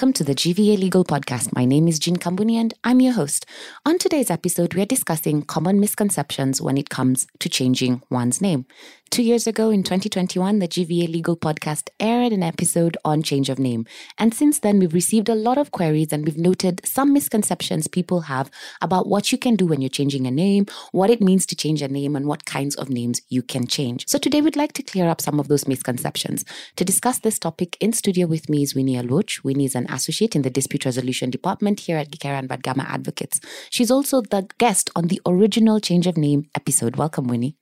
welcome to the GVA Legal Podcast. My name is Jean Kambuni and I'm your host. On today's episode, we are discussing common misconceptions when it comes to changing one's name. Two years ago in 2021, the GVA Legal Podcast aired an episode on change of name. And since then, we've received a lot of queries and we've noted some misconceptions people have about what you can do when you're changing a name, what it means to change a name, and what kinds of names you can change. So today, we'd like to clear up some of those misconceptions. To discuss this topic, in studio with me is Winnie Aluoch. Winnie is an associate in the Dispute Resolution Department here at Gikera and Vadgama Advocates. She's also the guest on the original change of name episode. Welcome, Winnie.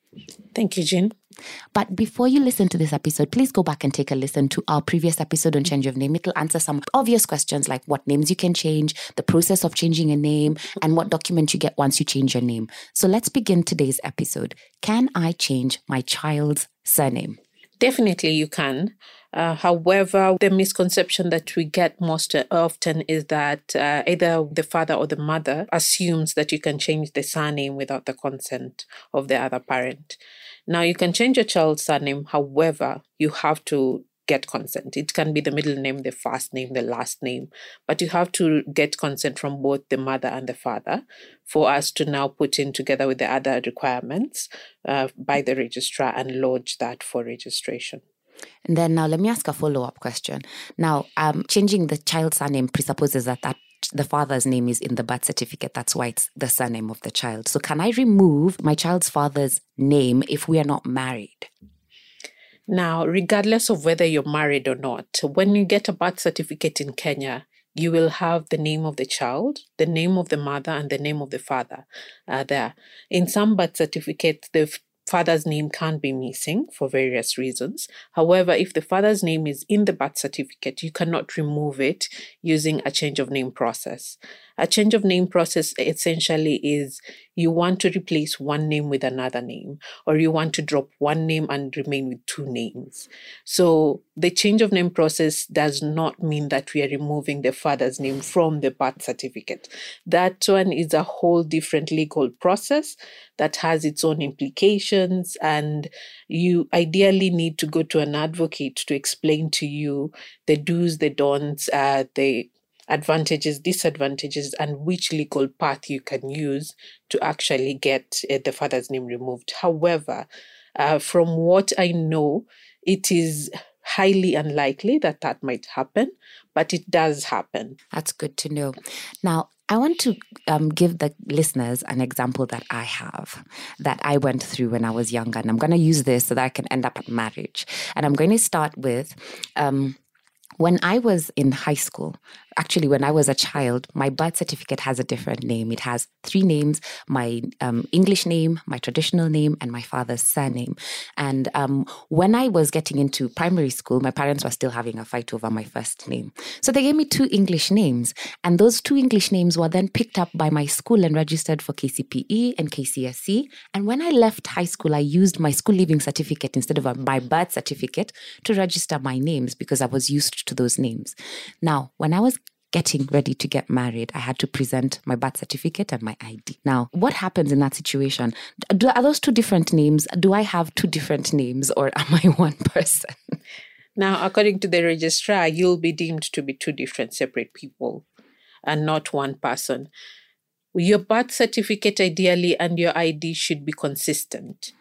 Thank you, Jean. But before you listen to this episode, please go back and take a listen to our previous episode on change of name. It'll answer some obvious questions like what names you can change, the process of changing a name, and what document you get once you change your name. So let's begin today's episode. Can I change my child's surname? Definitely, you can. Uh, however, the misconception that we get most often is that uh, either the father or the mother assumes that you can change the surname without the consent of the other parent. Now, you can change your child's surname, however, you have to get consent. It can be the middle name, the first name, the last name, but you have to get consent from both the mother and the father for us to now put in together with the other requirements uh, by the registrar and lodge that for registration. And then now let me ask a follow up question. Now, um, changing the child's surname presupposes that that the father's name is in the birth certificate. That's why it's the surname of the child. So, can I remove my child's father's name if we are not married? Now, regardless of whether you're married or not, when you get a birth certificate in Kenya, you will have the name of the child, the name of the mother, and the name of the father uh, there. In some birth certificates, the father's name can't be missing for various reasons. However, if the father's name is in the birth certificate, you cannot remove it using a change of name process. A change of name process essentially is you want to replace one name with another name, or you want to drop one name and remain with two names. So the change of name process does not mean that we are removing the father's name from the birth certificate. That one is a whole different legal process that has its own implications, and you ideally need to go to an advocate to explain to you the do's, the don'ts, uh, the advantages, disadvantages, and which legal path you can use to actually get uh, the father's name removed. However, uh, from what I know, it is highly unlikely that that might happen, but it does happen. That's good to know. Now, I want to um, give the listeners an example that I have that I went through when I was younger. And I'm going to use this so that I can end up at marriage. And I'm going to start with um, when I was in high school, actually, when I was a child, my birth certificate has a different name. It has three names my um, English name, my traditional name, and my father's surname. And um, when I was getting into primary school, my parents were still having a fight over my first name. So they gave me two English names. And those two English names were then picked up by my school and registered for KCPE and KCSE. And when I left high school, I used my school leaving certificate instead of my birth certificate to register my names because I was used to those names. Now, when I was getting ready to get married, I had to present my birth certificate and my ID. Now, what happens in that situation? Do, are those two different names? Do I have two different names or am I one person? Now, according to the registrar, you'll be deemed to be two different separate people and not one person. Your birth certificate, ideally, and your ID should be consistent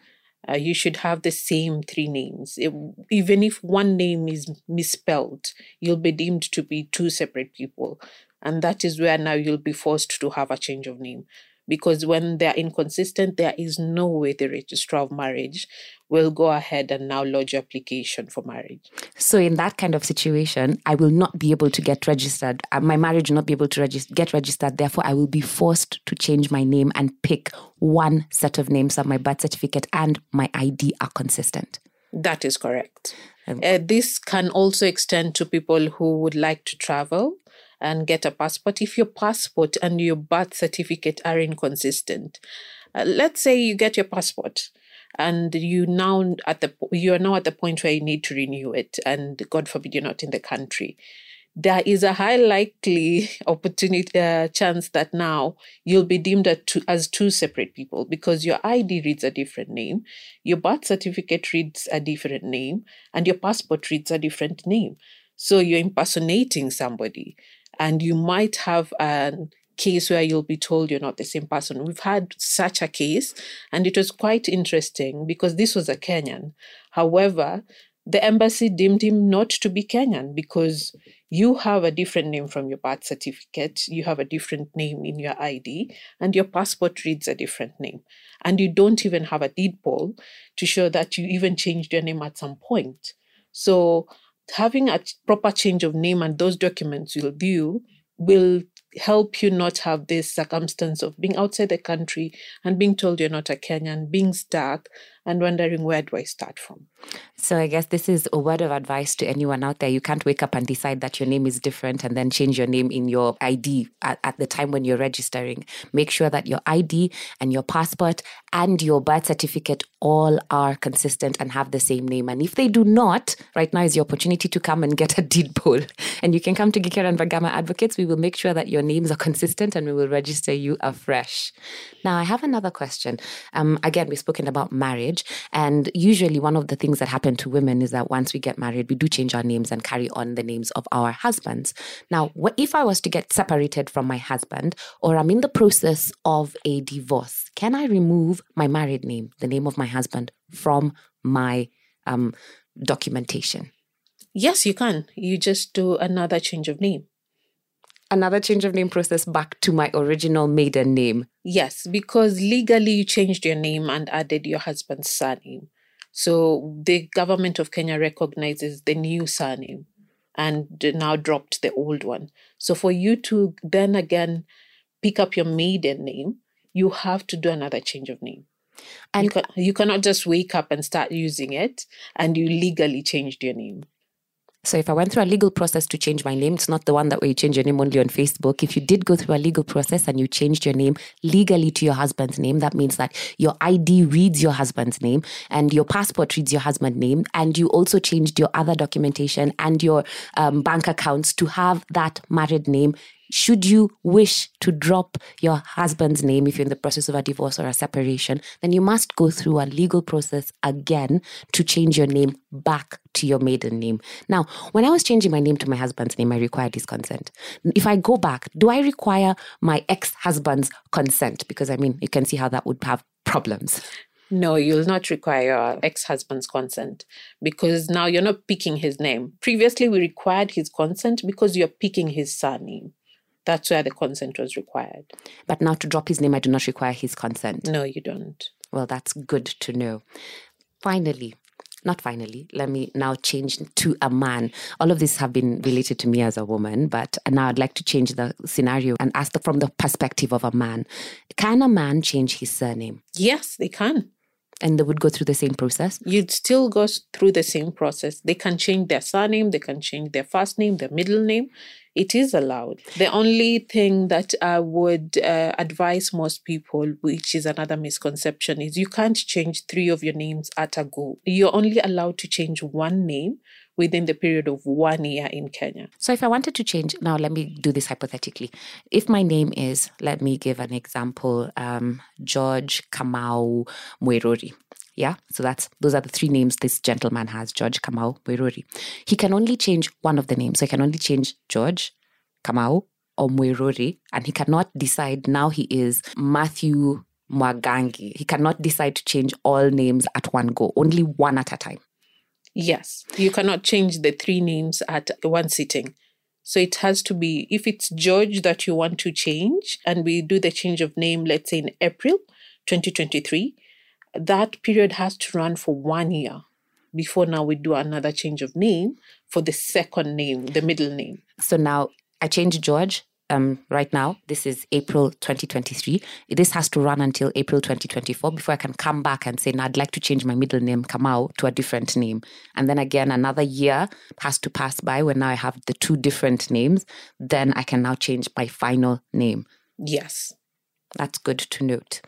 uh, you should have the same three names. It, even if one name is misspelled, you'll be deemed to be two separate people. And that is where now you'll be forced to have a change of name because when they're inconsistent, there is no way the registrar of marriage will go ahead and now lodge your application for marriage. So in that kind of situation, I will not be able to get registered. Uh, my marriage will not be able to regist- get registered. Therefore, I will be forced to change my name and pick one set of names so my birth certificate and my ID are consistent. That is correct. Uh, this can also extend to people who would like to travel and get a passport if your passport and your birth certificate are inconsistent. Uh, let's say you get your passport and you now at the you are now at the point where you need to renew it and god forbid you're not in the country there is a high likely opportunity uh, chance that now you'll be deemed two, as two separate people because your id reads a different name your birth certificate reads a different name and your passport reads a different name So you're impersonating somebody, and you might have an case where you'll be told you're not the same person. We've had such a case, and it was quite interesting because this was a Kenyan. However, the embassy deemed him not to be Kenyan because you have a different name from your birth certificate, you have a different name in your ID, and your passport reads a different name. And you don't even have a deed poll to show that you even changed your name at some point. So, having a proper change of name and those documents you'll view will help you not have this circumstance of being outside the country and being told you're not a Kenyan, being stuck and wondering where do I start from. So I guess this is a word of advice to anyone out there. You can't wake up and decide that your name is different and then change your name in your ID at, at the time when you're registering. Make sure that your ID and your passport and your birth certificate all are consistent and have the same name. And if they do not, right now is your opportunity to come and get a deed poll. And you can come to Gikera and Vadgama Advocates. We will make sure that your names are consistent and we will register you afresh. Now, I have another question. Um, again, we've spoken about marriage. And usually, one of the things that happen to women is that once we get married, we do change our names and carry on the names of our husbands. Now, if I was to get separated from my husband or I'm in the process of a divorce, can I remove my married name, the name of my husband, from my um, documentation? Yes, you can. You just do another change of name another change of name process back to my original maiden name? Yes, because legally you changed your name and added your husband's surname. So the government of Kenya recognizes the new surname and now dropped the old one. So for you to then again pick up your maiden name, you have to do another change of name. And you, can, you cannot just wake up and start using it and you legally changed your name. So if I went through a legal process to change my name, it's not the one that where you change your name only on Facebook. If you did go through a legal process and you changed your name legally to your husband's name, that means that your ID reads your husband's name and your passport reads your husband's name, and you also changed your other documentation and your um, bank accounts to have that married name should you wish to drop your husband's name if you're in the process of a divorce or a separation, then you must go through a legal process again to change your name back to your maiden name. Now, when I was changing my name to my husband's name, I required his consent. If I go back, do I require my ex husband's consent? Because I mean, you can see how that would have problems. No, you'll not require your ex husband's consent because now you're not picking his name. Previously, we required his consent because you're picking his surname. That's where the consent was required. But now to drop his name, I do not require his consent. No, you don't. Well, that's good to know. Finally, not finally, let me now change to a man. All of these have been related to me as a woman, but now I'd like to change the scenario and ask the, from the perspective of a man. Can a man change his surname? Yes, they can. And they would go through the same process? You'd still go through the same process. They can change their surname, they can change their first name, their middle name it is allowed. The only thing that I would uh, advise most people, which is another misconception, is you can't change three of your names at a go. You're only allowed to change one name within the period of one year in Kenya. So if I wanted to change, now let me do this hypothetically. If my name is, let me give an example, um, George Kamau Mwerori. Yeah, so that's those are the three names this gentleman has, George Kamau Mwerori. He can only change one of the names. So he can only change George Kamau or Mwerori, and he cannot decide now he is Matthew Mwagangi. He cannot decide to change all names at one go, only one at a time. Yes, you cannot change the three names at one sitting. So it has to be, if it's George that you want to change, and we do the change of name, let's say in April 2023, that period has to run for one year before now we do another change of name for the second name, the middle name. So now I change George um, right now. This is April 2023. This has to run until April 2024 before I can come back and say, now I'd like to change my middle name, Kamau, to a different name. And then again, another year has to pass by when now I have the two different names. Then I can now change my final name. Yes. That's good to note.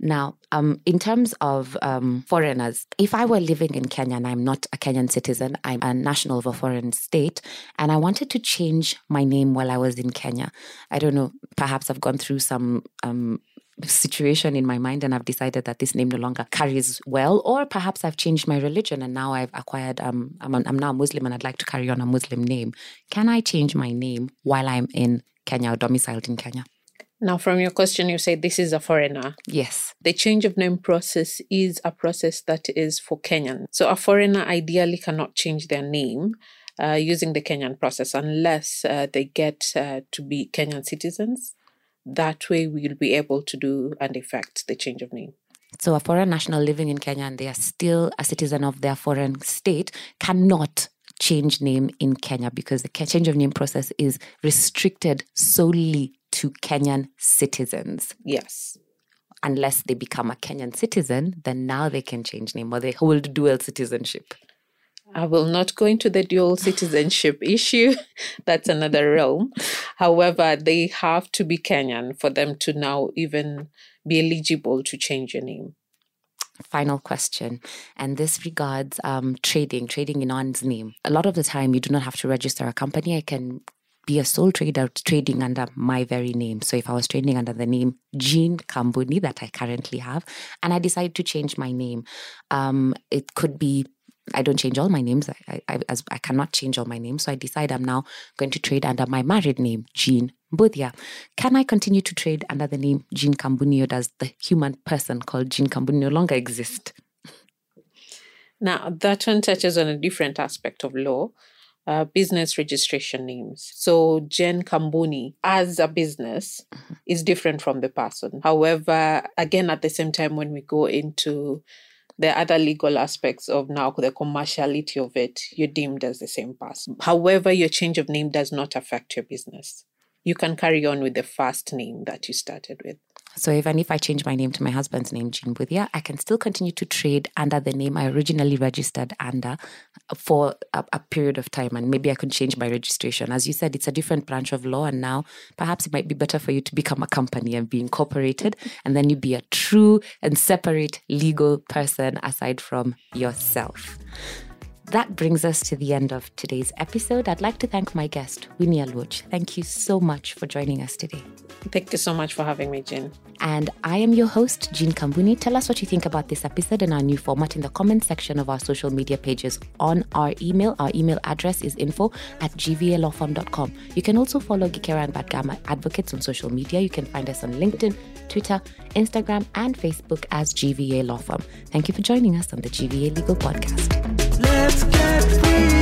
Now, um, in terms of um, foreigners, if I were living in Kenya and I'm not a Kenyan citizen, I'm a national of a foreign state, and I wanted to change my name while I was in Kenya, I don't know, perhaps I've gone through some um, situation in my mind and I've decided that this name no longer carries well, or perhaps I've changed my religion and now I've acquired, um, I'm, I'm now a Muslim and I'd like to carry on a Muslim name. Can I change my name while I'm in Kenya or domiciled in Kenya? Now, from your question, you say this is a foreigner. Yes. The change of name process is a process that is for Kenyan. So, a foreigner ideally cannot change their name uh, using the Kenyan process unless uh, they get uh, to be Kenyan citizens. That way, we'll be able to do and effect the change of name. So, a foreign national living in Kenya and they are still a citizen of their foreign state cannot change name in Kenya because the change of name process is restricted solely to Kenyan citizens. Yes. Unless they become a Kenyan citizen, then now they can change name or they hold dual citizenship. I will not go into the dual citizenship issue. That's another realm. However, they have to be Kenyan for them to now even be eligible to change your name. Final question, and this regards um, trading, trading in one's name. A lot of the time, you do not have to register a company. I can be a sole trader trading under my very name. So if I was trading under the name Jean Kambuni that I currently have, and I decide to change my name, um, it could be I don't change all my names. I, I, as I cannot change all my names. So I decide I'm now going to trade under my married name, Jean Mbuthia. Can I continue to trade under the name Jean Kambuni or does the human person called Jean Kambuni no longer exist? Now, that one touches on a different aspect of law uh, business registration names. So Jean Kambuni as a business mm-hmm. is different from the person. However, again, at the same time, when we go into the other legal aspects of now the commerciality of it, you're deemed as the same person. However, your change of name does not affect your business. You can carry on with the first name that you started with. So even if I change my name to my husband's name, Jean Mbuthia, I can still continue to trade under the name I originally registered under for a, a, period of time. And maybe I could change my registration. As you said, it's a different branch of law. And now perhaps it might be better for you to become a company and be incorporated. And then you be a true and separate legal person aside from yourself. That brings us to the end of today's episode. I'd like to thank my guest, Winnie Aluoch. Thank you so much for joining us today. Thank you so much for having me, Jean. And I am your host, Jean Kambuni. Tell us what you think about this episode and our new format in the comment section of our social media pages on our email. Our email address is info at gvalawfirm.com. You can also follow Gikera and Vadgama Advocates on social media. You can find us on LinkedIn, Twitter, Instagram, and Facebook as GVA Law Firm. Thank you for joining us on the GVA Legal Podcast. Let's get free.